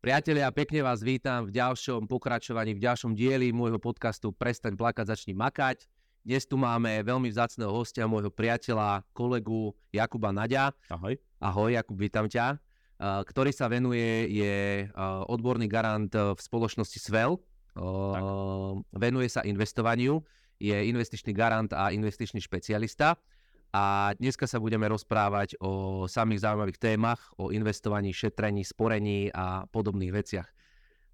Priatelia, pekne vás vítam v ďalšom pokračovaní, v ďalšom dieli môjho podcastu Prestaň plakať, začni makať. Dnes tu máme veľmi vzácného hostia, môjho priateľa, kolegu Jakuba Naďa. Ahoj. Ahoj, Jakub, vítam ťa. Ktorý sa venuje, je odborný garant v spoločnosti Svel. Uh, venuje sa investovaniu, je investičný garant a investičný špecialista a dneska sa budeme rozprávať o samých zaujímavých témach, o investovaní, šetrení, sporení a podobných veciach.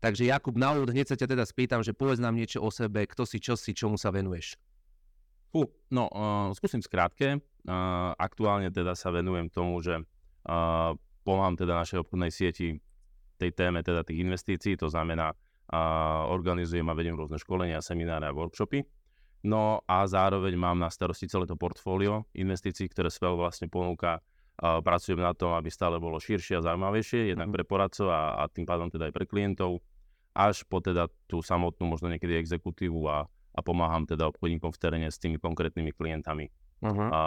Takže Jakub, na úvod hneď sa ťa teda spýtam, že povedz nám niečo o sebe, kto si, čo si, čomu sa venuješ. Fú, no, uh, skúsim skrátke. Uh, aktuálne teda sa venujem tomu, že uh, pomáham teda našej obchodnej sieti tej téme teda tých investícií, to znamená uh, organizujem a vediem rôzne školenia, semináre a workshopy. No a zároveň mám na starosti celé to portfólio investícií, ktoré Svel vlastne ponúka. Pracujem na tom, aby stále bolo širšie a zaujímavejšie, jednak mhm. pre poradcov a, a tým pádom teda aj pre klientov, až po teda tú samotnú možno niekedy exekutívu a, a pomáham teda obchodníkom v teréne s tými konkrétnymi klientami. Uh-huh. A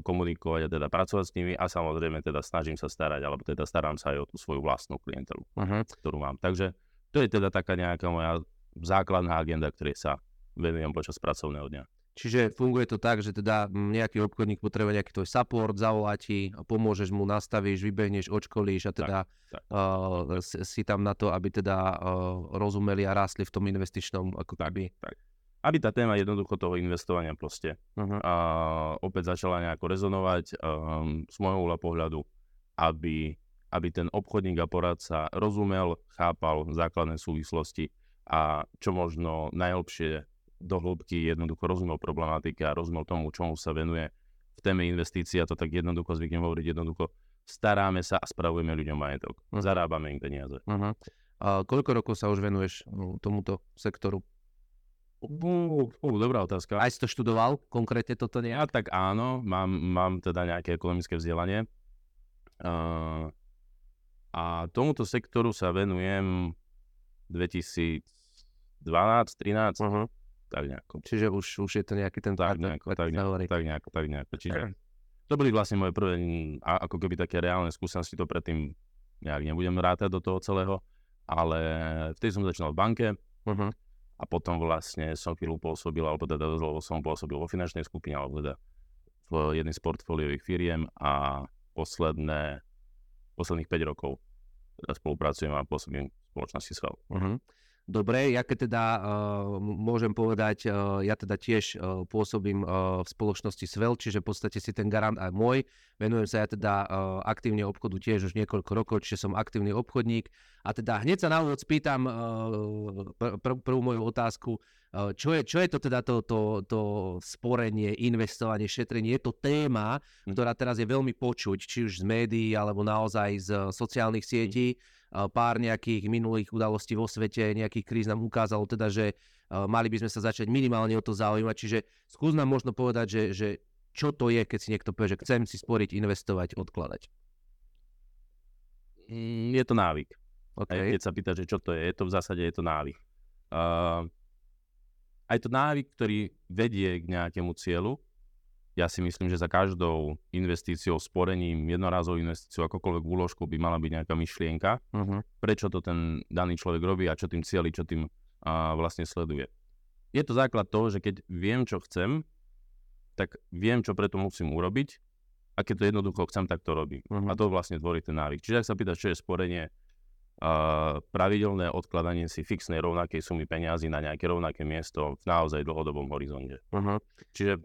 komunikovať a teda pracovať s nimi a samozrejme teda snažím sa starať, alebo teda starám sa aj o tú svoju vlastnú klientelu, uh-huh. ktorú mám. Takže to je teda taká nejaká moja základná agenda, ktorej sa venujem počas pracovného dňa. Čiže funguje to tak, že teda nejaký obchodník potrebuje nejaký tvoj support, zavolá ti, pomôžeš mu, nastavíš, vybehneš, odškolíš a teda tak, tak. Uh, si tam na to, aby teda uh, rozumeli a rástli v tom investičnom ako tak. Tak. Aby tá téma jednoducho toho investovania proste uh-huh. uh, opäť začala nejako rezonovať um, z môjho uhla pohľadu, aby, aby ten obchodník a poradca rozumel, chápal základné súvislosti a čo možno najlepšie do hĺbky jednoducho rozumel problematike a rozumel tomu, čomu sa venuje v téme investícií a to tak jednoducho zvyknem hovoriť jednoducho staráme sa a spravujeme ľuďom majetok. Uh-huh. Zarábame im peniaze. Uh-huh. A koľko rokov sa už venuješ tomuto sektoru? Uh, uh, dobrá otázka. Aj si to študoval konkrétne toto nie? Ja tak áno, mám, mám teda nejaké ekonomické vzdelanie. Uh, a tomuto sektoru sa venujem 2012 13 uh-huh tak nejako. Čiže už, už je to nejaký ten tak nejako, tak nejako, tak nejako, tak nejako. Čiže to boli vlastne moje prvé, ako keby také reálne skúsenosti, to predtým nejak nebudem rátať do toho celého, ale vtedy som začínal v banke uh-huh. a potom vlastne som chvíľu pôsobil, alebo teda dlho som pôsobil vo finančnej skupine, alebo teda v jednej z portfóliových firiem a posledné, posledných 5 rokov teda spolupracujem a pôsobím v spoločnosti SVEL. Uh-huh. Dobre, ja keď teda uh, môžem povedať, uh, ja teda tiež uh, pôsobím uh, v spoločnosti Svel, čiže v podstate si ten garant aj môj. Venujem sa ja teda uh, aktívne obchodu tiež už niekoľko rokov, čiže som aktívny obchodník. A teda hneď sa na úvod spýtam uh, pr- pr- prvú moju otázku, uh, čo, je, čo je to teda to, to, to sporenie, investovanie, šetrenie? Je to téma, hm. ktorá teraz je veľmi počuť, či už z médií, alebo naozaj z sociálnych sietí pár nejakých minulých udalostí vo svete, nejakých kríz nám ukázalo teda, že mali by sme sa začať minimálne o to zaujímať. Čiže skús nám možno povedať, že, že čo to je, keď si niekto povie, že chcem si sporiť, investovať, odkladať. Mm, je to návyk. Okay. Keď sa pýta, že čo to je, je to v zásade je to návyk. Uh, aj to návyk, ktorý vedie k nejakému cieľu, ja si myslím, že za každou investíciou, sporením, jednorázovou investíciou, akokoľvek úložkou by mala byť nejaká myšlienka, uh-huh. prečo to ten daný človek robí a čo tým cieli, čo tým uh, vlastne sleduje. Je to základ toho, že keď viem, čo chcem, tak viem, čo preto musím urobiť a keď to jednoducho chcem, tak to robím. Uh-huh. A to vlastne tvorí ten návyk. Čiže ak sa pýtaš, čo je sporenie, uh, pravidelné odkladanie si fixnej rovnakej sumy peniazy na nejaké rovnaké miesto v naozaj dlhodobom horizonte. Uh-huh. Čiže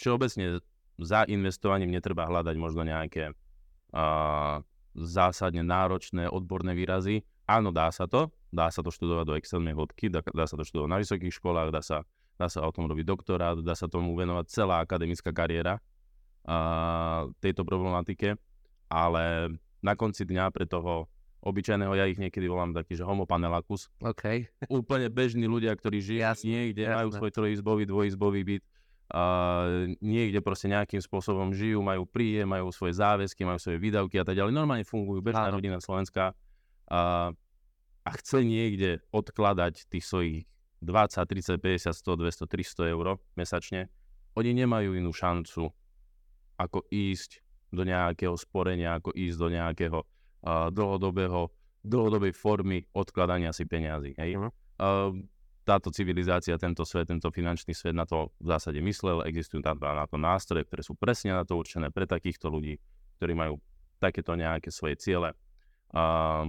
všeobecne za investovaním netreba hľadať možno nejaké uh, zásadne náročné odborné výrazy. Áno, dá sa to, dá sa to študovať do excelnej hĺbky, dá, dá sa to študovať na vysokých školách, dá sa, dá sa o tom robiť doktorát, dá sa tomu venovať celá akademická kariéra uh, tejto problematike, ale na konci dňa pre toho obyčajného, ja ich niekedy volám taký, že homo panelakus. Okay. Úplne bežní ľudia, ktorí žijú niekde, jasne. majú svoj trojizbový, dvojizbový byt, a niekde proste nejakým spôsobom žijú, majú príjem, majú svoje záväzky, majú svoje výdavky a tak ďalej. Normálne fungujú, bežná rodina Slovenska a, a chce niekde odkladať tých svojich 20, 30, 50, 100, 200, 300 eur mesačne. Oni nemajú inú šancu, ako ísť do nejakého sporenia, ako ísť do nejakého uh, dlhodobého dlhodobej formy odkladania si peniazy. Hej? Uh-huh. Uh, táto civilizácia, tento svet, tento finančný svet na to v zásade myslel. Existujú tam na to nástroje, ktoré sú presne na to určené pre takýchto ľudí, ktorí majú takéto nejaké svoje ciele. A,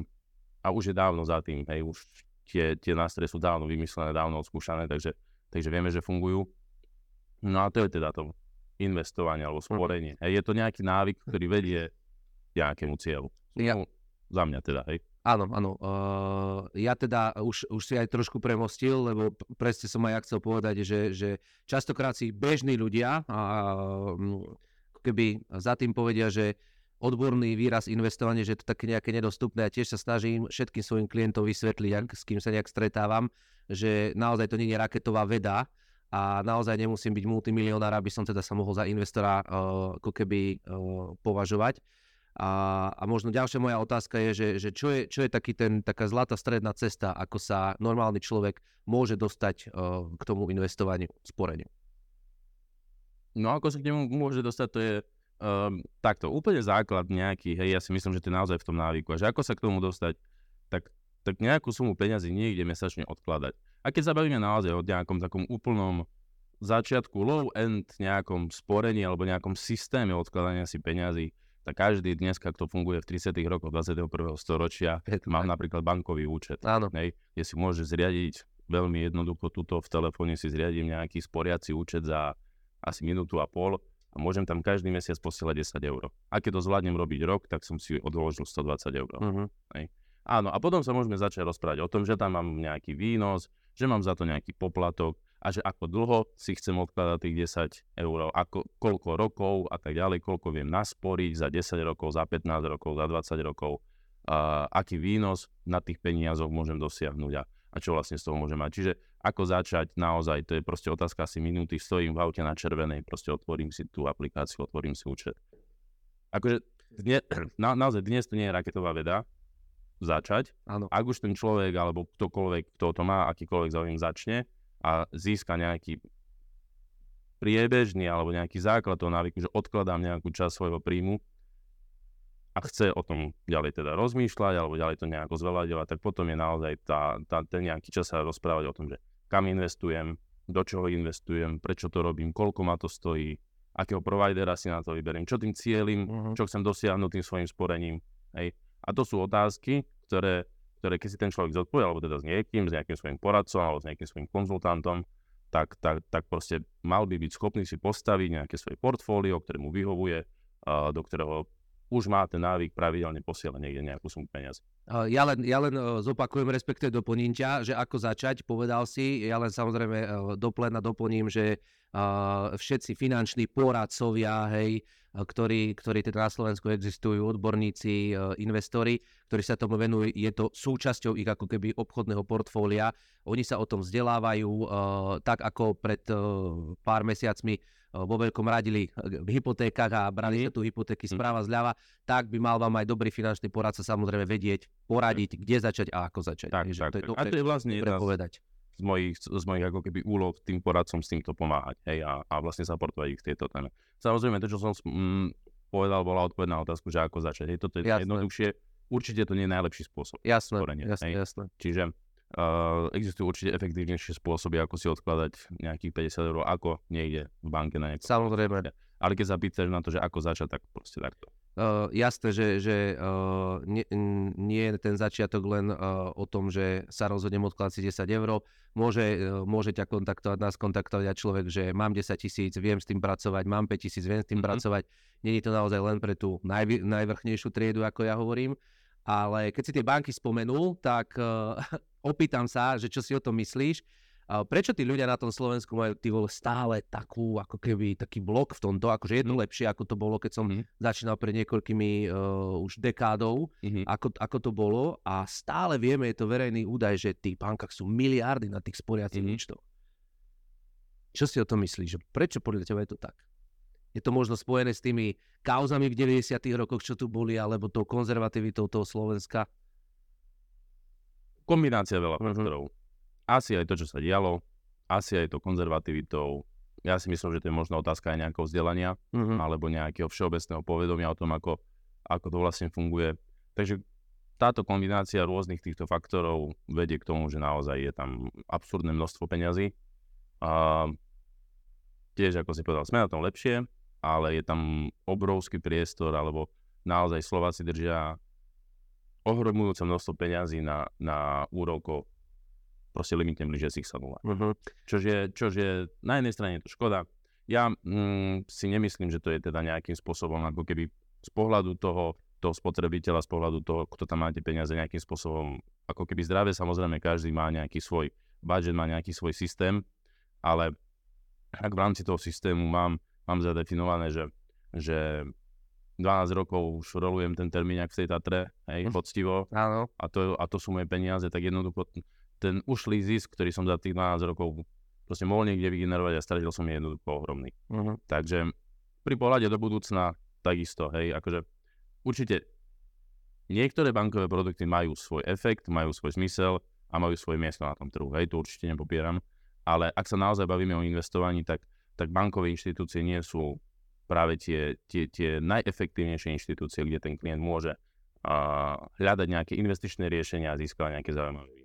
a už je dávno za tým, hej, už tie, tie nástroje sú dávno vymyslené, dávno odskúšané, takže, takže vieme, že fungujú. No a to je teda to investovanie alebo sporenie. Hej, je to nejaký návyk, ktorý vedie nejakému cieľu. Ja. No, za mňa teda, hej. Áno, áno. Uh, ja teda už, už si aj trošku premostil, lebo presne som aj ja chcel povedať, že, že častokrát si bežní ľudia um, keby za tým povedia, že odborný výraz investovanie, že je to také nejaké nedostupné a tiež sa snažím všetkým svojim klientom vysvetliť, ak, s kým sa nejak stretávam, že naozaj to nie je raketová veda a naozaj nemusím byť multimilionár, aby som teda sa mohol za investora uh, ako keby uh, považovať. A, a možno ďalšia moja otázka je, že, že čo, je, čo je taký ten, taká zlatá stredná cesta, ako sa normálny človek môže dostať uh, k tomu investovaniu, sporeniu? No ako sa k nemu môže dostať, to je um, takto, úplne základ nejaký, hej, ja si myslím, že to je naozaj v tom návyku. A že ako sa k tomu dostať, tak, tak nejakú sumu peňazí niekde mesačne odkladať. A keď sa bavíme naozaj o nejakom takom úplnom začiatku low-end nejakom sporení alebo nejakom systéme odkladania si peňazí, tak každý dneska, kto funguje v 30. rokoch 21. storočia, má napríklad bankový účet, Áno. Hej, kde si môže zriadiť veľmi jednoducho tuto v telefóne si zriadím nejaký sporiaci účet za asi minútu a pol a môžem tam každý mesiac posielať 10 eur. A keď to zvládnem robiť rok, tak som si odložil 120 eur. Uh-huh. Hej. Áno, a potom sa môžeme začať rozprávať o tom, že tam mám nejaký výnos, že mám za to nejaký poplatok, a že ako dlho si chcem odkladať tých 10 eur, ako, koľko rokov a tak ďalej, koľko viem nasporiť za 10 rokov, za 15 rokov, za 20 rokov, a aký výnos na tých peniazoch môžem dosiahnuť a, a čo vlastne z toho môžem mať. Čiže ako začať naozaj, to je proste otázka asi minúty, stojím v aute na červenej, proste otvorím si tú aplikáciu, otvorím si účet. Akože dne, na, naozaj dnes to nie je raketová veda, začať. Áno. Ak už ten človek alebo ktokoľvek, kto to má, akýkoľvek záujem začne, a získa nejaký priebežný alebo nejaký základ toho návyku, že odkladám nejakú časť svojho príjmu a chce o tom ďalej teda rozmýšľať alebo ďalej to nejako zveľaďovať, tak potom je naozaj tá, tá, ten nejaký čas sa rozprávať o tom, že kam investujem, do čoho investujem, prečo to robím, koľko ma to stojí, akého providera si na to vyberiem, čo tým cieľim, uh-huh. čo chcem dosiahnuť tým svojim sporením. Hej. A to sú otázky, ktoré ktoré keď si ten človek zodpovie, alebo teda s niekým, s nejakým svojim poradcom, alebo s nejakým svojim konzultantom, tak, tak, tak proste mal by byť schopný si postaviť nejaké svoje portfólio, ktoré mu vyhovuje, do ktorého už má ten návyk pravidelne posielať niekde nejakú sumu peniazy. Ja len, ja len zopakujem, respektíve doplním ťa, že ako začať, povedal si, ja len samozrejme doplen a doplním, že všetci finanční poradcovia, hej, ktorí, ktorí teda na Slovensku existujú, odborníci, investori, ktorí sa tomu venujú, je to súčasťou ich ako keby obchodného portfólia. Oni sa o tom vzdelávajú, tak ako pred pár mesiacmi vo veľkom radili v hypotékach a brali sa tu hypotéky správa zľava, tak by mal vám aj dobrý finančný poradca samozrejme vedieť, poradiť, kde začať a ako začať. Tak, tak, to je tak. a to je vlastne jedna povedať z mojich, z mojich ako keby úloh tým poradcom s týmto pomáhať hej, a, a vlastne zaportovať ich v tejto téme. Samozrejme, to, čo som mm, povedal, bola odpoveď na otázku, že ako začať. Hej, toto je jasné. jednoduchšie. Určite to nie je najlepší spôsob. Jasné, sporenie, jasné, hej. jasné. Čiže uh, existujú určite efektívnejšie spôsoby, ako si odkladať nejakých 50 eur, ako niekde v banke na nejakom. Samozrejme. Ale keď sa pýtaš na to, že ako začať, tak proste takto. Uh, jasné, že, že uh, nie, nie je ten začiatok len uh, o tom, že sa rozhodnem odkladať si 10 eur. Môže, uh, môže ťa kontaktovať, nás kontaktovať aj človek, že mám 10 tisíc, viem s tým pracovať, mám 5 tisíc, viem s tým mm-hmm. pracovať. Je to naozaj len pre tú najv- najvrchnejšiu triedu, ako ja hovorím. Ale keď si tie banky spomenul, tak uh, opýtam sa, že čo si o tom myslíš Prečo tí ľudia na tom Slovensku majú tí vole stále takú, ako keby taký blok v tomto, akože je to mm. lepšie, ako to bolo, keď som mm. začínal pred niekoľkými uh, už dekádov, mm-hmm. ako, ako to bolo a stále vieme, je to verejný údaj, že tých bankách sú miliardy na tých sporiacich mm-hmm. účtoch. Čo si o tom myslíš? Prečo podľa teba je to tak? Je to možno spojené s tými kauzami v 90. rokoch, čo tu boli, alebo tou konzervativitou toho Slovenska? Kombinácia veľa mhm. faktorov. Mm-hmm asi aj to, čo sa dialo, asi aj to konzervativitou. Ja si myslím, že to je možno otázka aj nejakého vzdelania mm-hmm. alebo nejakého všeobecného povedomia o tom, ako, ako to vlastne funguje. Takže táto kombinácia rôznych týchto faktorov vedie k tomu, že naozaj je tam absurdné množstvo peňazí. A tiež, ako si povedal, sme na tom lepšie, ale je tam obrovský priestor, alebo naozaj Slováci držia ohromujúce množstvo peňazí na, na úrokov proste limitne blížiacich sa nula. Uh-huh. Čož, je, čož je, na jednej strane je to škoda. Ja mm, si nemyslím, že to je teda nejakým spôsobom ako keby z pohľadu toho toho spotrebiteľa z pohľadu toho, kto tam má tie peniaze nejakým spôsobom, ako keby zdravé, samozrejme každý má nejaký svoj budget, má nejaký svoj systém, ale ak v rámci toho systému mám, mám zadefinované, že, že 12 rokov už rolujem ten termín v tej Tatre, hej, hm. poctivo, Áno. A, to, a to sú moje peniaze, tak jednoducho ten ušlý zisk, ktorý som za tých 12 rokov proste mohol niekde vygenerovať a stratil som je jednoducho ohromný. Uh-huh. Takže pri pohľade do budúcna takisto, hej, akože určite niektoré bankové produkty majú svoj efekt, majú svoj zmysel a majú svoje miesto na tom trhu. Hej, to určite nepopieram. Ale ak sa naozaj bavíme o investovaní, tak, tak bankové inštitúcie nie sú práve tie, tie, tie najefektívnejšie inštitúcie, kde ten klient môže uh, hľadať nejaké investičné riešenia a získať nejaké zaujímavé.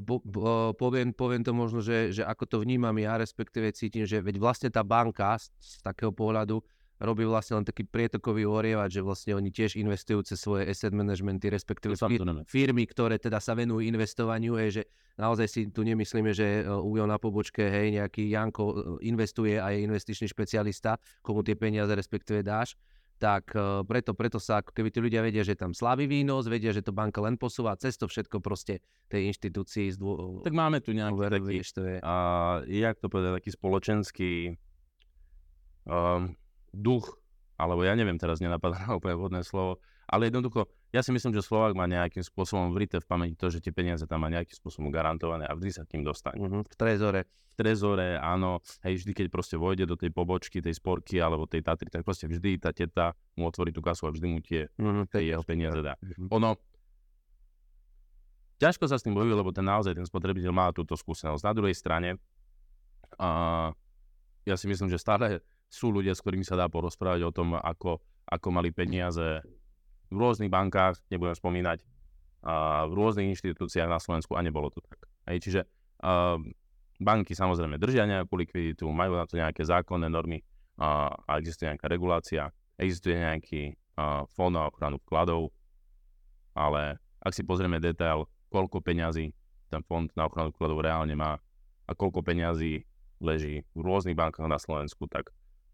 Po, po, poviem, poviem to možno, že, že ako to vnímam ja, respektíve cítim, že veď vlastne tá banka z, z takého pohľadu robí vlastne len taký prietokový orievač, že vlastne oni tiež investujú cez svoje asset managementy, respektíve fir- firmy, ktoré teda sa venujú investovaniu, je, že naozaj si tu nemyslíme, že Ujo na pobočke, hej, nejaký Janko e, investuje a je investičný špecialista, komu tie peniaze respektíve dáš, tak uh, preto, preto sa, keby tí ľudia vedia, že tam slávy výnos, vedia, že to banka len posúva cez to všetko proste tej inštitúcii. Zdô... Tak máme tu nejaký taký, to je. A, jak to povedať, taký spoločenský um, duch, alebo ja neviem, teraz nenapadá na úplne vhodné slovo, ale jednoducho, ja si myslím, že Slovák má nejakým spôsobom vrité v pamäti to, že tie peniaze tam má nejakým spôsobom garantované a vždy sa k ním dostane. Uh-huh. V trezore. V trezore, áno. Hej, vždy, keď proste vojde do tej pobočky, tej sporky alebo tej Tatry, tak proste vždy tá teta mu otvorí tú kasu a vždy mu tie, uh-huh. tie jeho peniaze dá. Uh-huh. Ono, ťažko sa s tým bojuje, lebo ten naozaj ten spotrebiteľ má túto skúsenosť. Na druhej strane, uh, ja si myslím, že stále sú ľudia, s ktorými sa dá porozprávať o tom, ako, ako mali peniaze v rôznych bankách, nebudem spomínať, a v rôznych inštitúciách na Slovensku a nebolo to tak. Hej, čiže uh, banky samozrejme držia nejakú likviditu, majú na to nejaké zákonné normy uh, a existuje nejaká regulácia, existuje nejaký fond na ochranu vkladov, ale ak si pozrieme detail, koľko peňazí ten fond na ochranu vkladov reálne má a koľko peňazí leží v rôznych bankách na Slovensku, tak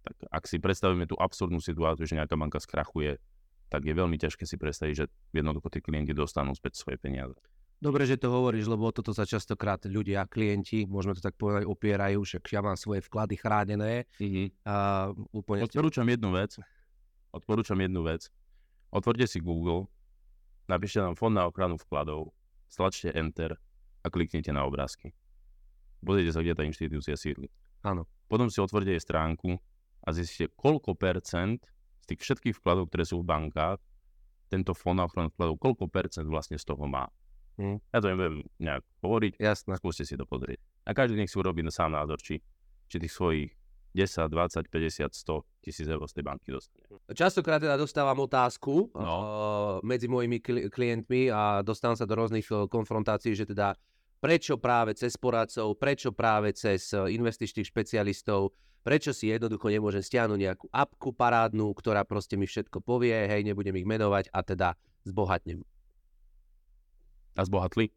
tak ak si predstavíme tú absurdnú situáciu, že nejaká banka skrachuje, tak je veľmi ťažké si predstaviť, že jednoducho tí klienti dostanú späť svoje peniaze. Dobre, že to hovoríš, lebo toto sa častokrát ľudia, klienti, môžeme to tak povedať, opierajú, však ja mám svoje vklady chránené. Mm-hmm. A úplne... Odporúčam jednu vec. Odporúčam jednu vec. Otvorte si Google, napíšte tam fond na ochranu vkladov, stlačte Enter a kliknite na obrázky. Pozrite sa, kde tá inštitúcia sídli. Áno. Potom si otvorte jej stránku a zistíte, koľko percent z tých všetkých vkladov, ktoré sú v bankách, tento fond na ochranu vkladov, koľko percent vlastne z toho má. Hm. Ja to neviem nejak hovoriť, Jasné. skúste si to pozrieť. A každý nech si urobí na sám názor, či, či tých svojich 10, 20, 50, 100 tisíc eur z tej banky dostane. Častokrát teda dostávam otázku no. uh, medzi mojimi klientmi a dostávam sa do rôznych uh, konfrontácií, že teda prečo práve cez poradcov, prečo práve cez uh, investičných špecialistov, Prečo si jednoducho nemôžem stiahnuť nejakú apku parádnu, ktorá proste mi všetko povie, hej, nebudem ich menovať a teda zbohatnem. A zbohatli?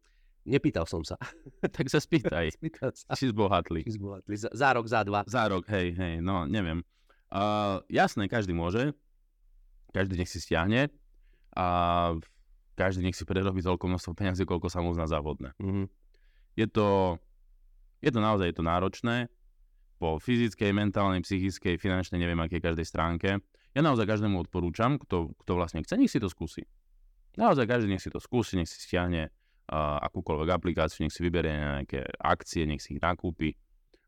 Nepýtal som sa. tak sa spýtaj. spýtal sa. Či zbohatli. Či zbohatli. Za, za rok, za dva. Za rok, hej, hej, no neviem. Uh, jasné, každý môže. Každý nech si stiahne. A každý nech si prerobí toľko množstvo peniazy, koľko sa mu uzná závodné. Mm-hmm. Je to, je to naozaj je to náročné po fyzickej, mentálnej, psychickej, finančnej, neviem akej každej stránke. Ja naozaj každému odporúčam, kto, kto vlastne chce, nech si to skúsi. Naozaj každý nech si to skúsi, nech si stiahne uh, akúkoľvek aplikáciu, nech si vyberie nejaké akcie, nech si ich nakúpi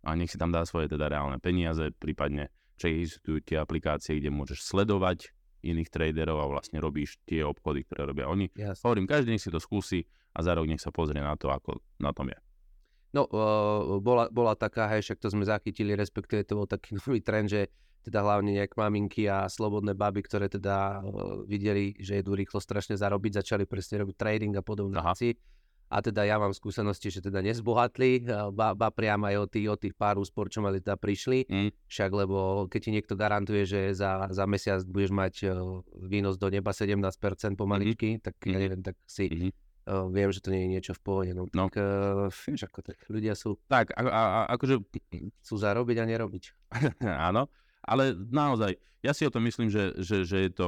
a nech si tam dá svoje teda reálne peniaze, prípadne čo existujú tie aplikácie, kde môžeš sledovať iných traderov a vlastne robíš tie obchody, ktoré robia oni. Yes. Hovorím, každý nech si to skúsi a rok nech sa pozrie na to, ako na tom je. No, bola, bola taká, hej, však to sme zachytili, respektíve to bol taký nový trend, že teda hlavne nejak maminky a slobodné baby, ktoré teda videli, že idú rýchlo strašne zarobiť, začali presne robiť trading a podobné veci. A teda ja mám skúsenosti, že teda nezbohatli, ba, ba priam aj od tých, od tých pár úspor, čo mali teda prišli. Mm. Však lebo keď ti niekto garantuje, že za, za mesiac budeš mať uh, výnos do neba 17% pomaličky, mm-hmm. tak ja neviem, tak si mm-hmm. Uh, viem, že to nie je niečo v pohode. No, no. tak uh, vieš, ako tak ľudia sú... Tak, a, a, a akože... Sú zarobiť a nerobiť. Áno, ale naozaj, ja si o tom myslím, že, že, že je to...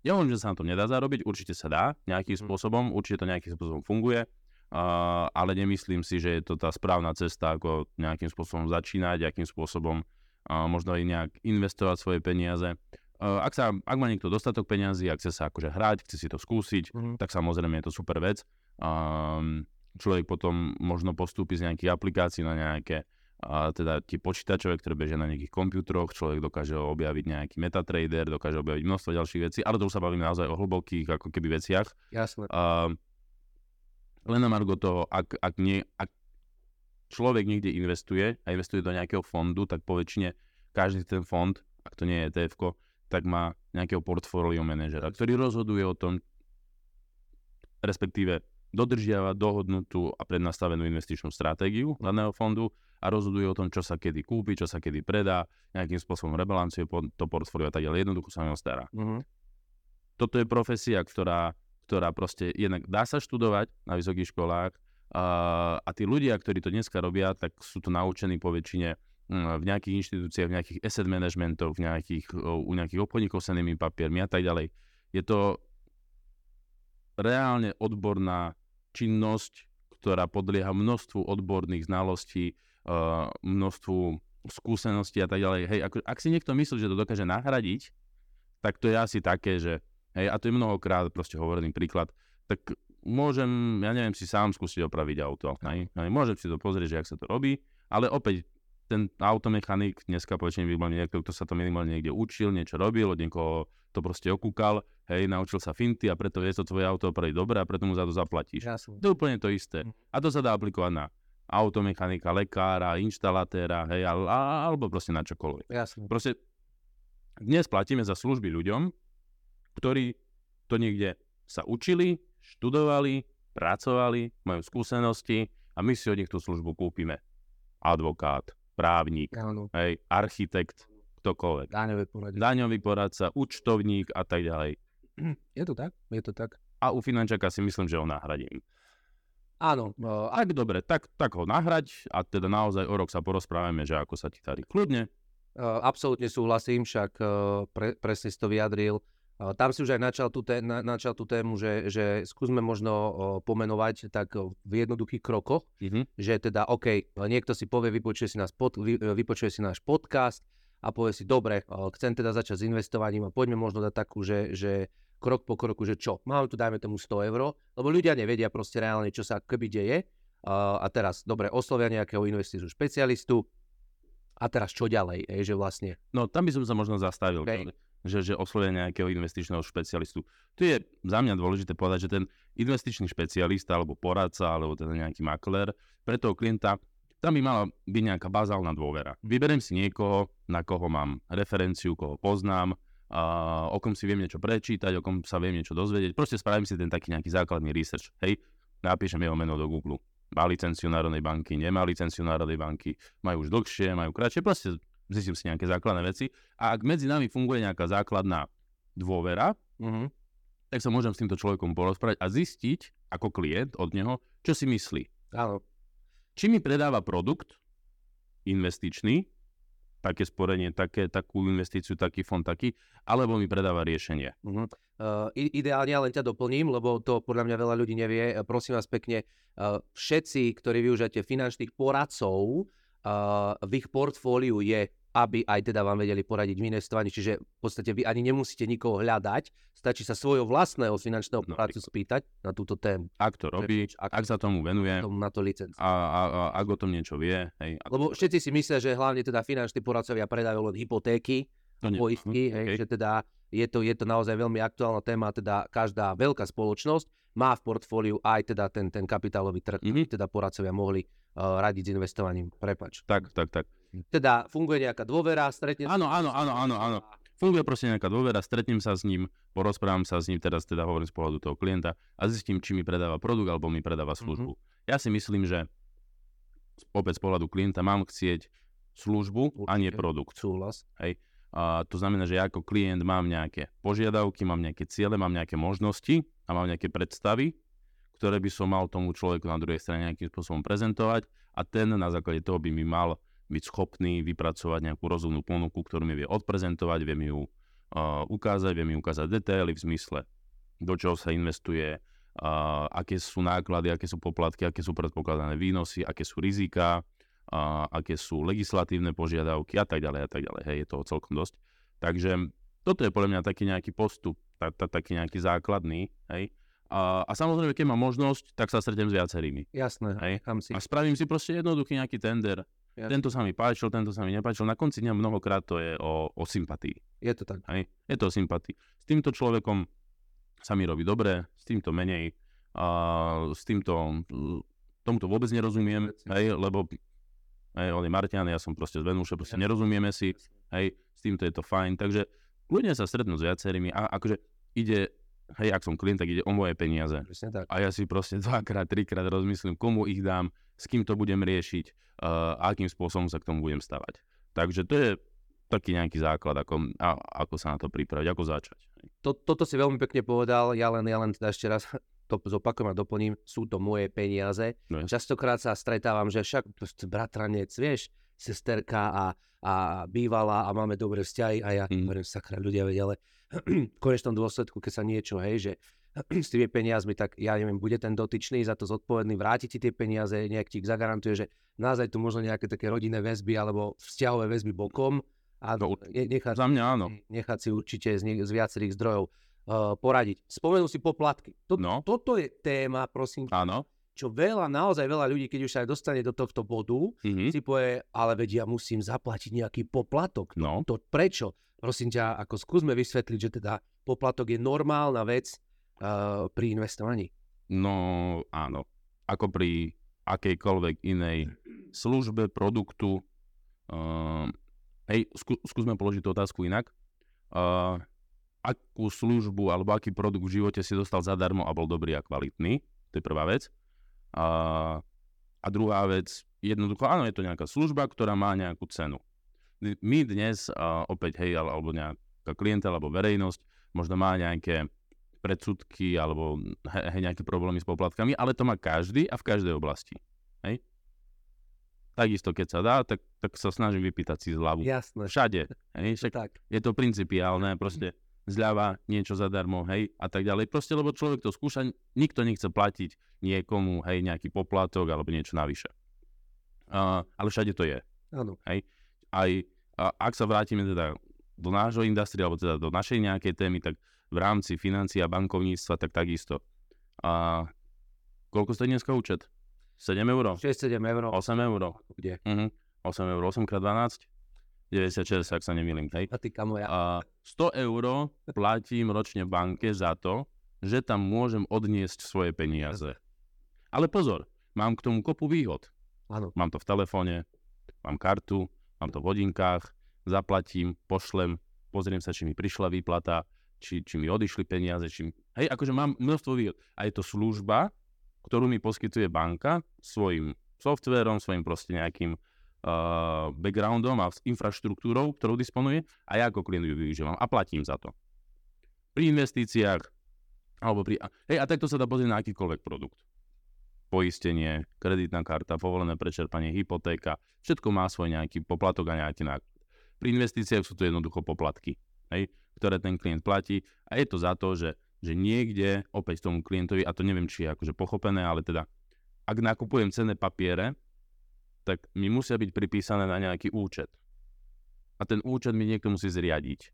Ja hovorím, že sa na tom nedá zarobiť, určite sa dá nejakým mm. spôsobom, určite to nejakým spôsobom funguje, uh, ale nemyslím si, že je to tá správna cesta, ako nejakým spôsobom začínať, akým spôsobom uh, možno aj nejak investovať svoje peniaze. Uh, ak, sa, ak má niekto dostatok peniazy, ak chce sa akože hrať, chce si to skúsiť, mm-hmm. tak samozrejme je to super vec. Um, človek potom možno postúpi z nejakých aplikácií na nejaké a teda tie počítačové, ktoré bežia na nejakých počítačoch, človek dokáže objaviť nejaký metatrader, dokáže objaviť množstvo ďalších vecí, ale to už sa bavíme naozaj o hlbokých ako keby veciach. Jasne. Uh, len na margo toho, ak, ak, nie, ak človek niekde investuje a investuje do nejakého fondu, tak po väčšine každý ten fond, ak to nie je etf tak má nejakého portfólio manažera, ktorý rozhoduje o tom, respektíve dodržiava dohodnutú a prednastavenú investičnú stratégiu daného fondu a rozhoduje o tom, čo sa kedy kúpi, čo sa kedy predá, nejakým spôsobom rebalancuje to portfólio a tak ďalej. Jednoducho sa o stará. Uh-huh. Toto je profesia, ktorá ktorá proste jednak dá sa študovať na vysokých školách a, a tí ľudia, ktorí to dneska robia, tak sú to naučení po väčšine v nejakých inštitúciách, v nejakých asset managementoch, v nejakých, u nejakých obchodníkov s papiermi a tak ďalej. Je to reálne odborná činnosť, ktorá podlieha množstvu odborných znalostí, množstvu skúseností a tak ďalej. Hej, ako, ak si niekto myslí, že to dokáže nahradiť, tak to je asi také, že Hej, a to je mnohokrát proste hovorený príklad. Tak môžem, ja neviem, si sám skúsiť opraviť auto. Hej. Hej, môžem si to pozrieť, že jak sa to robí, ale opäť ten automechanik, dneska povedzme by niekto, kto sa to minimálne niekde učil, niečo robil, od niekoho to proste okúkal, hej, naučil sa finty a preto vie to tvoje auto opraviť dobre a preto mu za to zaplatíš. Jasne. To je úplne to isté. Mhm. A to sa dá aplikovať na automechanika, lekára, inštalatéra, hej, alebo proste na čokoľvek. Jasne. Proste dnes platíme za služby ľuďom, ktorí to niekde sa učili, študovali, pracovali, majú skúsenosti a my si od nich tú službu kúpime. Advokát, právnik, hej, architekt, ktokoľvek. Daňový poradca. Daňový poradca, účtovník a tak ďalej. Je to tak, je to tak. A u finančaka si myslím, že ho nahradím. Áno. Uh, ak dobre, tak, tak ho nahrať a teda naozaj o rok sa porozprávame, že ako sa ti tady. Kľudne. Absolútne súhlasím, však pre, presne si to vyjadril. Tam si už aj načal tú, té, na, načal tú tému, že, že skúsme možno o, pomenovať tak v jednoduchých krokoch, mm-hmm. že teda OK, niekto si povie, vypočuje si, nás pod, vy, vypočuje si náš podcast a povie si, dobre, chcem teda začať s investovaním a poďme možno dať takú, že, že krok po kroku, že čo, máme tu dajme tomu 100 eur, lebo ľudia nevedia proste reálne, čo sa keby deje. A teraz, dobre, oslovia nejakého investičného špecialistu, a teraz čo ďalej, že vlastne... No tam by som sa možno zastavil. Okay že, že oslovia nejakého investičného špecialistu. Tu je za mňa dôležité povedať, že ten investičný špecialista alebo poradca alebo teda nejaký makler pre toho klienta tam by mala byť nejaká bazálna dôvera. Vyberiem si niekoho, na koho mám referenciu, koho poznám, a o kom si viem niečo prečítať, o kom sa viem niečo dozvedieť. Proste spravím si ten taký nejaký základný research. Hej, napíšem jeho meno do Google. Má licenciu Národnej banky, nemá licenciu Národnej banky, majú už dlhšie, majú kratšie. Proste zistím si nejaké základné veci a ak medzi nami funguje nejaká základná dôvera, mm-hmm. tak sa môžem s týmto človekom porozprávať a zistiť ako klient od neho, čo si myslí. Áno. Či mi predáva produkt investičný, také sporenie, také, takú investíciu, taký fond, taký, alebo mi predáva riešenie. Uh-huh. Uh, ideálne, len ťa doplním, lebo to podľa mňa veľa ľudí nevie. Prosím vás pekne, uh, všetci, ktorí využijete finančných poradcov, uh, v ich portfóliu je aby aj teda vám vedeli poradiť v investovaní. Čiže v podstate vy ani nemusíte nikoho hľadať, stačí sa svojho vlastného finančného poradcu spýtať na túto tému. Ak to robí, ak, ak sa tomu venuje, tomu na to licenciu. A, a, a ak o tom niečo vie. Hej, Lebo všetci si myslia, že hlavne teda finanční poradcovia predajú len hypotéky, poistky, hej, okay. že teda je to, je to naozaj veľmi aktuálna téma, teda každá veľká spoločnosť má v portfóliu aj teda ten, ten kapitálový trh, mm-hmm. teda poradcovia mohli uh, radiť s investovaním. Prepač. Tak, tak, tak. Teda funguje nejaká dôvera, stretne Áno, áno, áno, áno, áno. Funguje proste nejaká dôvera, stretnem sa s ním, porozprávam sa s ním, teraz teda hovorím z pohľadu toho klienta a zistím, či mi predáva produkt alebo mi predáva službu. Mm-hmm. Ja si myslím, že opäť z pohľadu klienta mám chcieť službu Určite. a nie produkt. Súhlas. Hej. A to znamená, že ja ako klient mám nejaké požiadavky, mám nejaké ciele, mám nejaké možnosti a mám nejaké predstavy, ktoré by som mal tomu človeku na druhej strane nejakým spôsobom prezentovať a ten na základe toho by mi mal byť schopný vypracovať nejakú rozumnú ponuku, ktorú mi vie odprezentovať, vie mi ju uh, ukázať, vie mi ukázať detaily v zmysle, do čoho sa investuje, uh, aké sú náklady, aké sú poplatky, aké sú predpokladané výnosy, aké sú rizika, a aké sú legislatívne požiadavky a tak ďalej a tak ďalej. Hej, je toho celkom dosť. Takže toto je podľa mňa taký nejaký postup, tá, tá, taký nejaký základný. Hej. A, a samozrejme, keď mám možnosť, tak sa stretnem s viacerými. Jasné, hej. si. A spravím si proste jednoduchý nejaký tender. Jasné. Tento sa mi páčil, tento sa mi nepáčil. Na konci dňa mnohokrát to je o, o sympatii. Je to tak. Hej. Je to o sympatii. S týmto človekom sa mi robí dobre, s týmto menej. A s týmto tomuto vôbec nerozumiem, hej, lebo hej, on je Martian, ja som proste z Venúše, proste nerozumieme si, hej, s týmto je to fajn, takže ľudia sa stretnú s viacerými a akože ide, hej, ak som klient, tak ide o moje peniaze. A ja si proste dvakrát, trikrát rozmyslím, komu ich dám, s kým to budem riešiť uh, akým spôsobom sa k tomu budem stavať. Takže to je taký nejaký základ, ako, a, ako sa na to pripraviť, ako začať. To, toto si veľmi pekne povedal, ja len, ja len teda ešte raz to zopakujem a doplním, sú to moje peniaze. No, Častokrát sa stretávam, že však bratranec, vieš, sesterka a, a bývala a máme dobré vzťahy a ja mm. hovorím, sakra, ľudia vedia, ale v konečnom dôsledku, keď sa niečo, hej, že s tými peniazmi, tak ja neviem, bude ten dotyčný za to zodpovedný, vráti ti tie peniaze, nejak ti ich zagarantuje, že naozaj tu možno nejaké také rodinné väzby alebo vzťahové väzby bokom a no, nechať, za mňa áno. nechať si určite z, z viacerých zdrojov uh, poradiť. Spomenul si poplatky. To, no. Toto je téma, prosím. Áno. Čo veľa, naozaj veľa ľudí, keď už sa aj dostane do tohto bodu, mm-hmm. si povie, ale veď ja musím zaplatiť nejaký poplatok. No. To prečo? Prosím ťa, ako skúsme vysvetliť, že teda poplatok je normálna vec uh, pri investovaní. No áno. Ako pri akejkoľvek inej službe, produktu. Uh, hej, skú, skúsme položiť tú otázku inak. Uh, akú službu alebo aký produkt v živote si dostal zadarmo a bol dobrý a kvalitný. To je prvá vec. A, a druhá vec, jednoducho, áno, je to nejaká služba, ktorá má nejakú cenu. My dnes, a opäť, hej, alebo nejaká klienta, alebo verejnosť, možno má nejaké predsudky alebo hej, nejaké problémy s poplatkami, ale to má každý a v každej oblasti. Hej? Takisto, keď sa dá, tak, tak sa snažím vypýtať si zľavu. Jasné. Všade. Hej? Však tak. Je to principiálne, proste zľava, niečo zadarmo, hej, a tak ďalej. Proste, lebo človek to skúša, nikto nechce platiť niekomu, hej, nejaký poplatok alebo niečo navyše. Uh, ale všade to je. Áno. Hej. Aj a ak sa vrátime teda do nášho industrie, alebo teda do našej nejakej témy, tak v rámci financií a bankovníctva, tak takisto. A koľko stojí dneska účet? 7 eur? 6-7 eur. 8 eur. Kde? Uh-huh. 8 eur, 8 x 12? 96, ak sa nemýlim, hej. A ty kamo ja. A 100 eur platím ročne banke za to, že tam môžem odniesť svoje peniaze. Ale pozor, mám k tomu kopu výhod. Áno. Mám to v telefóne, mám kartu, mám to v hodinkách, zaplatím, pošlem, pozriem sa, či mi prišla výplata, či, či mi odišli peniaze, či... Hej, akože mám množstvo výhod. A je to služba, ktorú mi poskytuje banka svojim softverom, svojim proste nejakým uh, backgroundom a infraštruktúrou, ktorou disponuje a ja ako klient ju využívam a platím za to. Pri investíciách alebo pri... Hej, a takto sa dá pozrieť na akýkoľvek produkt. Poistenie, kreditná karta, povolené prečerpanie, hypotéka, všetko má svoj nejaký poplatok a nejaký náklad. Pri investíciách sú to jednoducho poplatky, hej, ktoré ten klient platí a je to za to, že, že niekde opäť tomu klientovi, a to neviem, či je akože pochopené, ale teda ak nakupujem cenné papiere, tak mi musia byť pripísané na nejaký účet. A ten účet mi niekto musí zriadiť.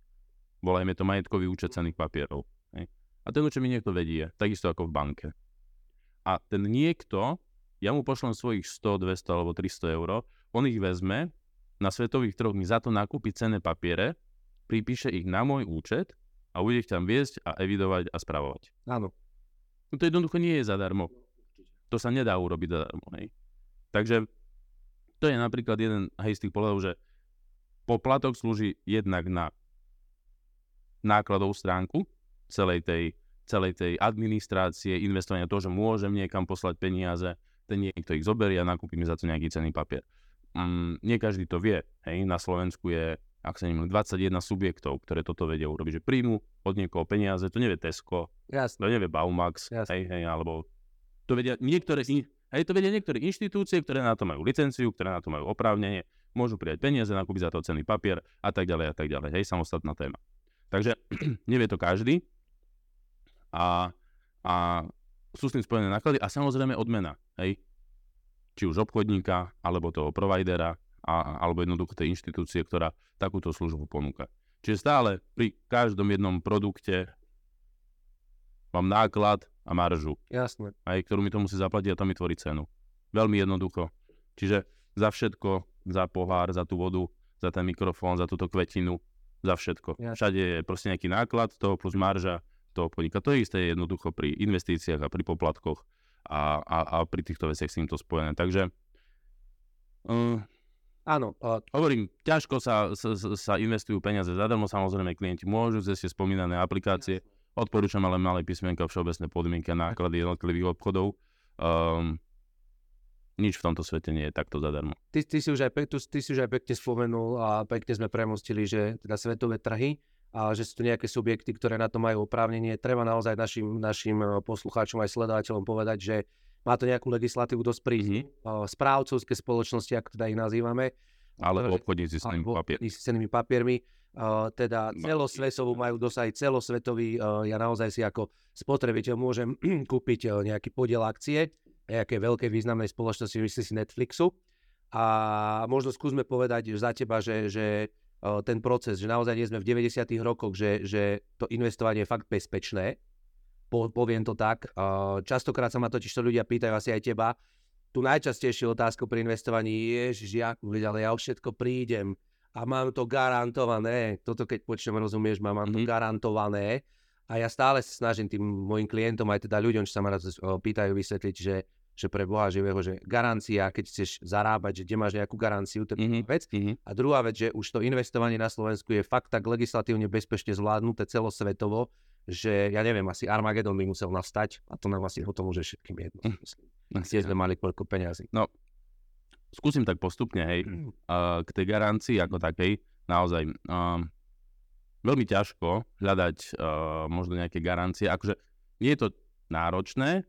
Volajme to majetkový účet cených papierov. Hej. A ten účet mi niekto vedie, takisto ako v banke. A ten niekto, ja mu pošlem svojich 100, 200 alebo 300 eur, on ich vezme, na svetových trhoch mi za to nakúpi cenné papiere, pripíše ich na môj účet a bude ich tam viesť a evidovať a spravovať. Áno. No to jednoducho nie je zadarmo. To sa nedá urobiť zadarmo. Hej. Takže To je napríklad jeden z tých pohľadov, že poplatok slúži jednak na nákladovú stránku celej tej, celej tej administrácie, investovania, to, že môžem niekam poslať peniaze, ten niekto ich zoberie a nakúpi mi za to nejaký cenný papier. Mm, nie každý to vie. Hej. Na Slovensku je, ak sa nemýlim, 21 subjektov, ktoré toto vedia urobiť, že príjmu od niekoho peniaze, to nevie Tesco, Jasne. to nevie Baumax, Jasne. hej, hej, alebo to vedia niektoré, hej, to vedia niektoré inštitúcie, ktoré na to majú licenciu, ktoré na to majú oprávnenie, môžu prijať peniaze, nakúpiť za to cenný papier a tak ďalej a tak ďalej. Hej, samostatná téma. Takže nevie to každý a, a sú s tým spojené náklady a samozrejme odmena. Hej? Či už obchodníka, alebo toho providera, a, alebo jednoducho tej inštitúcie, ktorá takúto službu ponúka. Čiže stále pri každom jednom produkte mám náklad a maržu. Jasne. Aj, ktorú mi to musí zaplatiť a to mi tvorí cenu. Veľmi jednoducho. Čiže za všetko, za pohár, za tú vodu, za ten mikrofón, za túto kvetinu, za všetko. Jasne. Všade je proste nejaký náklad toho plus marža toho podnika. To je isté jednoducho pri investíciách a pri poplatkoch a, a, a pri týchto veciach s týmto spojené. Takže uh, Áno. Uh, hovorím, ťažko sa, sa, sa investujú peniaze zadarmo, samozrejme klienti môžu, zase spomínané aplikácie, odporúčam ale malé písmenka, všeobecné podmienky a náklady jednotlivých obchodov. Um, nič v tomto svete nie je takto zadarmo. Ty, ty, si, už aj, ty, ty si už aj pekne spomenul a pekne sme premostili, že teda svetové trhy a že sú tu nejaké subjekty, ktoré na to majú oprávnenie. Treba naozaj našim, našim eh, poslucháčom aj sledovateľom povedať, že má to nejakú legislatívu dosť prísnu. Mm-hmm. Správcovské spoločnosti, ako teda ich nazývame. Ale obchodníci s cenými papiermi. S cenými papiermi. Uh, teda celosvetovú majú dosah celosvetový. Uh, ja naozaj si ako spotrebiteľ môžem kúpiť uh, nejaký podiel akcie nejakej veľkej významnej spoločnosti, myslí si Netflixu. A možno skúsme povedať za teba, že, že ten proces, že naozaj nie sme v 90. rokoch, že, že to investovanie je fakt bezpečné. Po, poviem to tak. Častokrát sa ma totiž to ľudia pýtajú, asi aj teba, tú najčastejšiu otázku pri investovaní je, že Jakub, ale ja už všetko prídem a mám to garantované. Toto keď počujem, rozumieš, mám, mám mm-hmm. to mhm. garantované. A ja stále sa snažím tým mojim klientom, aj teda ľuďom, čo sa ma raz pýtajú, vysvetliť, že, že pre Boha živého, že garancia, keď chceš zarábať, že kde máš nejakú garanciu, to je mm-hmm. vec. Mm-hmm. A druhá vec, že už to investovanie na Slovensku je fakt tak legislatívne bezpečne zvládnuté celosvetovo, že ja neviem, asi Armagedon by musel nastať a to nám asi o tom už je všetkým jedno. Mm. sme mali koľko peňazí. No, skúsim tak postupne, hej, uh, k tej garancii ako takej, naozaj, uh, veľmi ťažko hľadať uh, možno nejaké garancie. Akože nie je to náročné,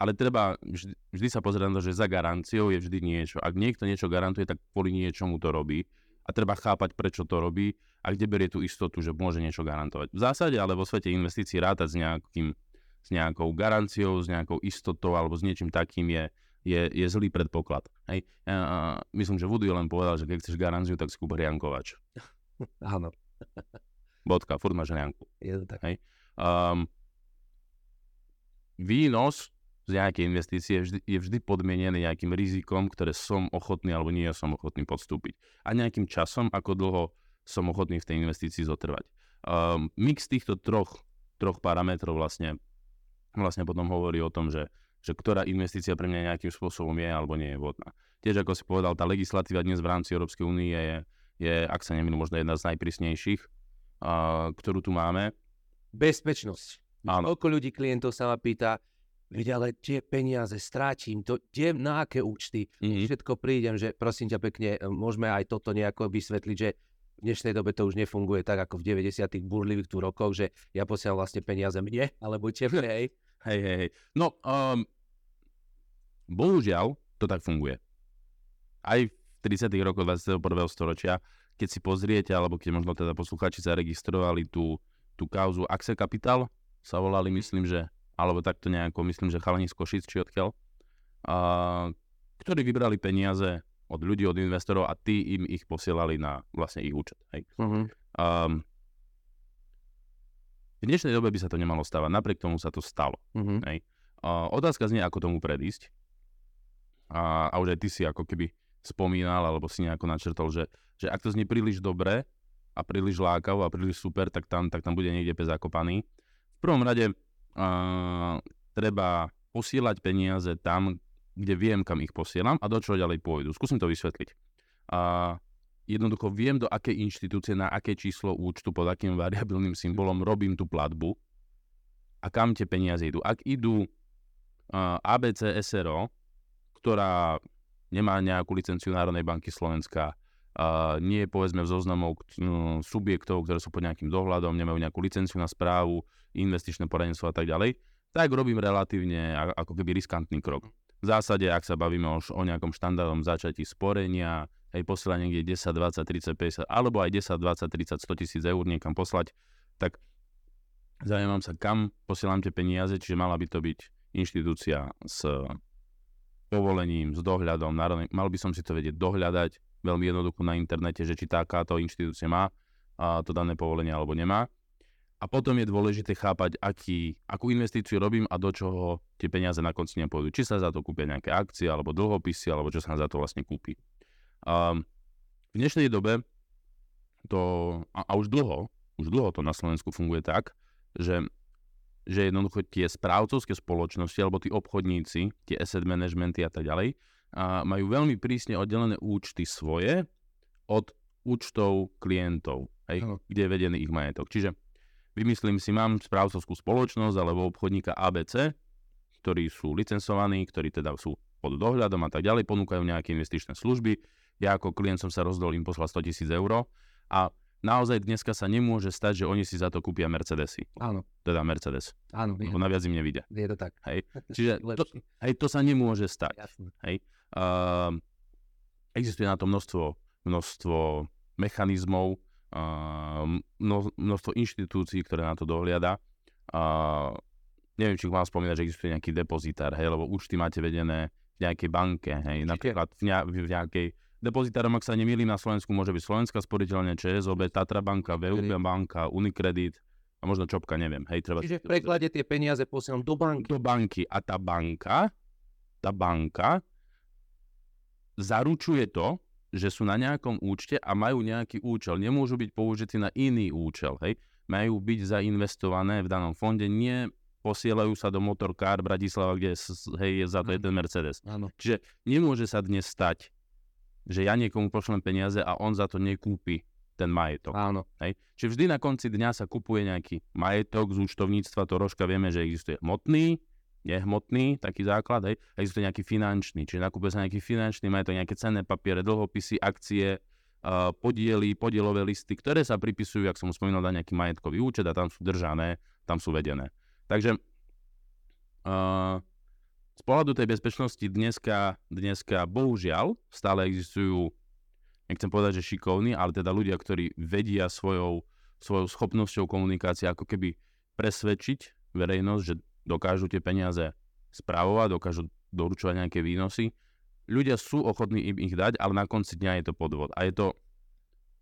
ale treba vždy, vždy sa pozrieť na to, že za garanciou je vždy niečo. Ak niekto niečo garantuje, tak kvôli niečomu to robí. A treba chápať, prečo to robí a kde berie tú istotu, že môže niečo garantovať. V zásade ale vo svete investícií rátať s, nejakým, s nejakou garanciou, s nejakou istotou alebo s niečím takým je, je, je zlý predpoklad. Hej. Ja, myslím, že Woody len povedal, že keď chceš garanciu, tak skúp riankovač. Áno. Bodka, furt máš rianku. Je to tak. Hej. Um, výnos z nejakej investície je vždy, je vždy podmienený nejakým rizikom, ktoré som ochotný alebo nie som ochotný podstúpiť. A nejakým časom, ako dlho som ochotný v tej investícii zotrvať. Um, mix týchto troch, troch parametrov vlastne, vlastne potom hovorí o tom, že, že ktorá investícia pre mňa nejakým spôsobom je alebo nie je vhodná. Tiež ako si povedal, tá legislatíva dnes v rámci Európskej únie je, je, ak sa nemýlim, možno jedna z najprísnejších ktorú tu máme. Bezpečnosť. Áno. Koľko ľudí klientov sa ma pýta, veď ale tie peniaze strátim, to, tie, na aké účty, mm-hmm. všetko prídem, že prosím ťa pekne, môžeme aj toto nejako vysvetliť, že v dnešnej dobe to už nefunguje tak, ako v 90 burlivých tu rokoch, že ja posielam vlastne peniaze mne, alebo tebe, hej. Hej, hej, hej. No, um, bohužiaľ, to tak funguje. Aj v 30. rokoch 21. storočia keď si pozriete, alebo keď možno teda posluchači zaregistrovali tú, tú kauzu Axe Capital, sa volali, myslím, že, alebo takto nejako, myslím, že chalani z Košic, či odkiaľ, a, ktorí vybrali peniaze od ľudí, od investorov a tí im ich posielali na vlastne ich účet. Hej. Uh-huh. Um, v dnešnej dobe by sa to nemalo stávať, napriek tomu sa to stalo. Uh-huh. Hej. Uh, otázka znie, ako tomu predísť. A, a už aj ty si ako keby spomínal, alebo si nejako načrtol, že, že ak to znie príliš dobre a príliš lákavo a príliš super, tak tam, tak tam bude niekde pes zakopaný. V prvom rade uh, treba posielať peniaze tam, kde viem, kam ich posielam a do čoho ďalej pôjdu. Skúsim to vysvetliť. A jednoducho viem, do akej inštitúcie, na aké číslo účtu, pod akým variabilným symbolom robím tú platbu a kam tie peniaze idú. Ak idú uh, ABC SRO, ktorá nemá nejakú licenciu Národnej banky Slovenska, uh, nie je povedzme v zoznamov uh, subjektov, ktoré sú pod nejakým dohľadom, nemajú nejakú licenciu na správu, investičné poradenstvo a tak ďalej, tak robím relatívne ako keby riskantný krok. V zásade, ak sa bavíme už o nejakom štandardom začatí sporenia, hej, posielať niekde 10, 20, 30, 50, alebo aj 10, 20, 30, 100 tisíc eur niekam poslať, tak zaujímam sa, kam posielam tie peniaze, čiže mala by to byť inštitúcia s povolením, s dohľadom, mal by som si to vedieť dohľadať veľmi jednoducho na internete, že či takáto inštitúcia má a to dané povolenie alebo nemá. A potom je dôležité chápať, aký, akú investíciu robím a do čoho tie peniaze na konci nepôjdu. Či sa za to kúpia nejaké akcie, alebo dlhopisy, alebo čo sa za to vlastne kúpi. A v dnešnej dobe to, a, a už dlho, už dlho to na Slovensku funguje tak, že, že jednoducho tie správcovské spoločnosti alebo tí obchodníci, tie asset managementy a tak ďalej, a majú veľmi prísne oddelené účty svoje od účtov klientov, hej, kde je vedený ich majetok. Čiže Vymyslím si, mám správcovskú spoločnosť alebo obchodníka ABC, ktorí sú licencovaní, ktorí teda sú pod dohľadom a tak ďalej, ponúkajú nejaké investičné služby. Ja ako klient som sa rozdol im poslal 100 tisíc eur a naozaj dneska sa nemôže stať, že oni si za to kúpia Mercedesy. Áno. Teda Mercedes. Áno. Lebo naviac im nevidia. Je to tak. Hej. Čiže to, hej, to sa nemôže stať. Jasne. Hej. Uh, existuje na to množstvo, množstvo mechanizmov, množstvo inštitúcií, ktoré na to dohliada. Neviem, či vám spomínať, že existuje nejaký depozitár, hej, lebo účty máte vedené v nejakej banke, hej, napríklad v, ne- v nejakej depozitárom, ak sa nemýlim, na Slovensku môže byť Slovenská sporiteľne, ČSOB, Tatra banka, VUB banka, Unicredit a možno Čopka, neviem. Hej, treba Čiže v preklade tie peniaze posielam do banky. Do banky a tá banka, tá banka zaručuje to, že sú na nejakom účte a majú nejaký účel. Nemôžu byť použití na iný účel. Hej? Majú byť zainvestované v danom fonde, nie posielajú sa do Motorcar Bratislava, kde hej, je za to jeden Mercedes. Áno. Čiže nemôže sa dnes stať, že ja niekomu pošlem peniaze a on za to nekúpi ten majetok. Áno. Hej? Čiže vždy na konci dňa sa kupuje nejaký majetok z účtovníctva, to rožka vieme, že existuje hmotný, nehmotný taký základ, hej, a existuje nejaký finančný, čiže nakúpuje sa nejaký finančný, majú to nejaké cenné papiere, dlhopisy, akcie, uh, podiely, podielové listy, ktoré sa pripisujú, ak som spomínal, na nejaký majetkový účet a tam sú držané, tam sú vedené. Takže z pohľadu tej bezpečnosti dneska, dneska bohužiaľ stále existujú, nechcem povedať, že šikovní, ale teda ľudia, ktorí vedia svojou, svojou schopnosťou komunikácie ako keby presvedčiť verejnosť, že dokážu tie peniaze správovať, dokážu doručovať nejaké výnosy. Ľudia sú ochotní im ich dať, ale na konci dňa je to podvod. A je to,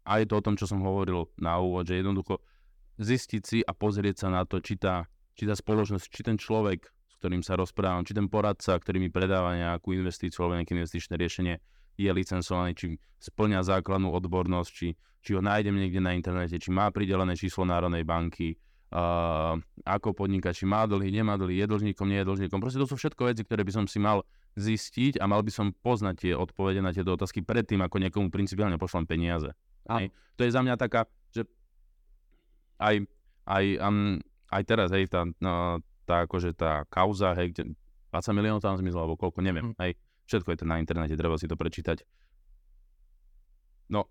a je to o tom, čo som hovoril na úvod, že jednoducho zistiť si a pozrieť sa na to, či tá, či tá spoločnosť, či ten človek, s ktorým sa rozprávam, či ten poradca, ktorý mi predáva nejakú investíciu alebo nejaké investičné riešenie, je licencovaný, či splňa základnú odbornosť, či, či ho nájdem niekde na internete, či má pridelené číslo Národnej banky, uh, ako podnikať, či má dlhy, nemá dlhy, je dlžníkom, nie je dlžníkom. Proste to sú všetko veci, ktoré by som si mal zistiť a mal by som poznať tie odpovede na tieto otázky predtým, ako niekomu principiálne pošlem peniaze. Hej. To je za mňa taká, že aj, aj, um, aj teraz, hej, tá, no, tá, akože tá kauza, hej, kde 20 miliónov tam zmizlo, alebo koľko, neviem, mm. hej, všetko je to na internete, treba si to prečítať. No,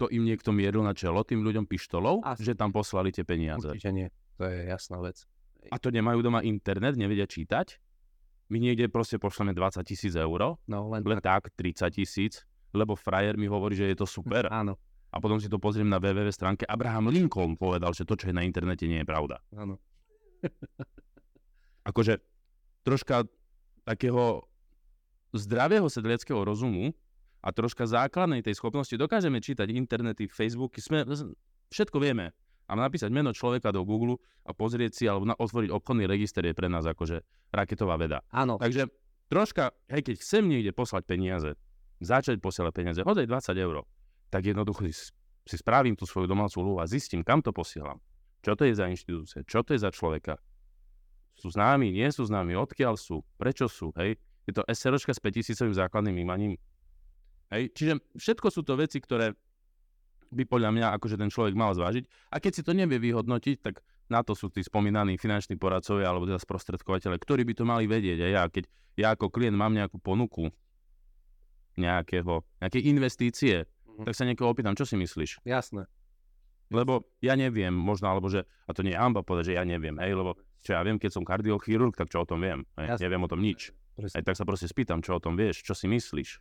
to im niekto mieril na čelo tým ľuďom pištolou, Asi. že tam poslali tie peniaze. Určite nie, to je jasná vec. A to nemajú doma internet, nevedia čítať? My niekde proste pošleme 20 tisíc eur, no, len, len tak. tak 30 tisíc, lebo frajer mi hovorí, že je to super. Áno. A potom si to pozriem na www stránke. Abraham Lincoln povedal, že to, čo je na internete, nie je pravda. Áno. akože troška takého zdravého sedliackého rozumu a troška základnej tej schopnosti dokážeme čítať internety, Facebooky, sme, všetko vieme. A napísať meno človeka do Google a pozrieť si, alebo na, otvoriť obchodný register je pre nás akože raketová veda. Áno. Takže troška, hej, keď chcem niekde poslať peniaze, začať posielať peniaze, hodaj 20 eur, tak jednoducho si, si spravím tú svoju domácu úlohu a zistím, kam to posielam. Čo to je za inštitúcie, čo to je za človeka. Sú známi, nie sú známi, odkiaľ sú, prečo sú, hej Je to SROčka s 5000 základným výmaním. Hej? Čiže všetko sú to veci, ktoré by podľa mňa akože ten človek mal zvážiť. A keď si to nevie vyhodnotiť, tak na to sú tí spomínaní finanční poradcovia alebo teda sprostredkovateľe, ktorí by to mali vedieť. A ja, keď ja ako klient mám nejakú ponuku nejakého, nejaké investície, mm. tak sa niekoho opýtam, čo si myslíš? Jasné. Lebo ja neviem, možno, alebo že, a to nie je amba povedať, že ja neviem, hej, lebo čo ja viem, keď som kardiochirurg, tak čo o tom viem? Hej, neviem o tom nič. Aj tak sa proste spýtam, čo o tom vieš, čo si myslíš.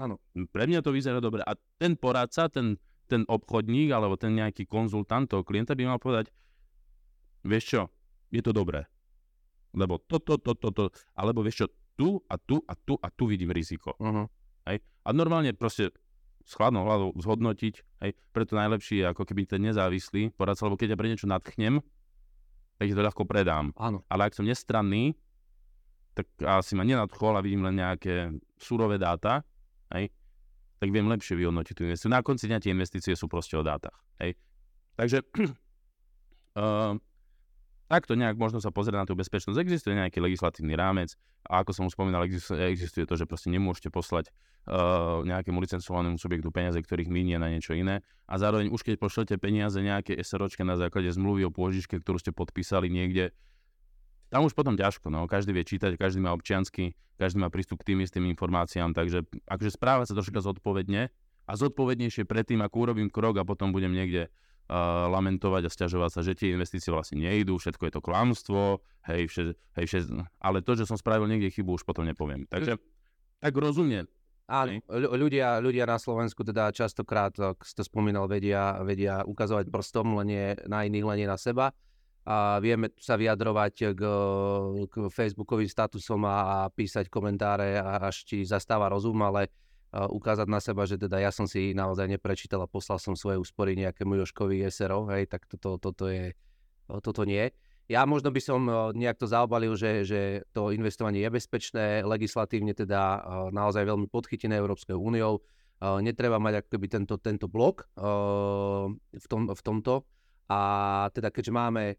Áno. Pre mňa to vyzerá dobre. A ten poradca, ten, ten obchodník alebo ten nejaký konzultant toho klienta by mal povedať, vieš čo, je to dobré. Lebo toto, toto, toto, alebo vieš čo, tu a tu a tu a tu vidím riziko. Uh-huh. Hej? A normálne proste s chladnou hlavou zhodnotiť, hej? preto najlepší je ako keby ten nezávislý poradca, lebo keď ja pre niečo nadchnem, tak je to ľahko predám. Áno. Ale ak som nestranný, tak asi ma nenadchol a vidím len nejaké surové dáta, hej, tak viem lepšie vyhodnotiť tú investíciu. Na konci dňa tie investície sú proste o dátach. Hej. Takže uh, takto nejak možno sa pozrieť na tú bezpečnosť. Existuje nejaký legislatívny rámec a ako som už spomínal, existuje to, že proste nemôžete poslať uh, nejakému licencovanému subjektu peniaze, ktorých minie na niečo iné. A zároveň už keď pošlete peniaze nejaké SROčke na základe zmluvy o pôžičke, ktorú ste podpísali niekde tam už potom ťažko, no. Každý vie čítať, každý má občiansky, každý má prístup k tým istým informáciám, takže akože správa sa troška zodpovedne a zodpovednejšie predtým, ako urobím krok a potom budem niekde uh, lamentovať a stiažovať sa, že tie investície vlastne nejdú, všetko je to klamstvo, hej, vše, hej vše, ale to, že som spravil niekde chybu, už potom nepoviem. Takže tak rozumne. Áno, ľudia, ľudia na Slovensku teda častokrát, ako si to spomínal, vedia, vedia ukazovať prstom, len nie na iných, len nie na seba a vieme sa vyjadrovať k, k Facebookovým statusom a, písať komentáre, až ti zastáva rozum, ale uh, ukázať na seba, že teda ja som si naozaj neprečítal a poslal som svoje úspory nejakému Joškovi SRO, hej, tak toto, toto, je, toto nie. Ja možno by som nejak to zaobalil, že, že to investovanie je bezpečné, legislatívne teda naozaj veľmi podchytené Európskou úniou. Netreba mať akoby tento, tento blok v, tom, v tomto. A teda keďže máme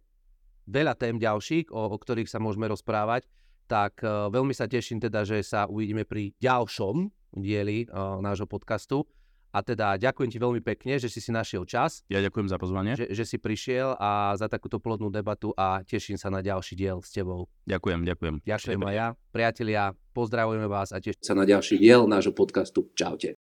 veľa tém ďalších, o, o ktorých sa môžeme rozprávať, tak uh, veľmi sa teším teda, že sa uvidíme pri ďalšom dieli uh, nášho podcastu. A teda ďakujem ti veľmi pekne, že si si našiel čas. Ja ďakujem za pozvanie. Že, že si prišiel a za takúto plodnú debatu a teším sa na ďalší diel s tebou. Ďakujem, ďakujem. Ďakujem aj ja. Priatelia, pozdravujeme vás a teším sa na ďalší diel nášho podcastu. Čaute.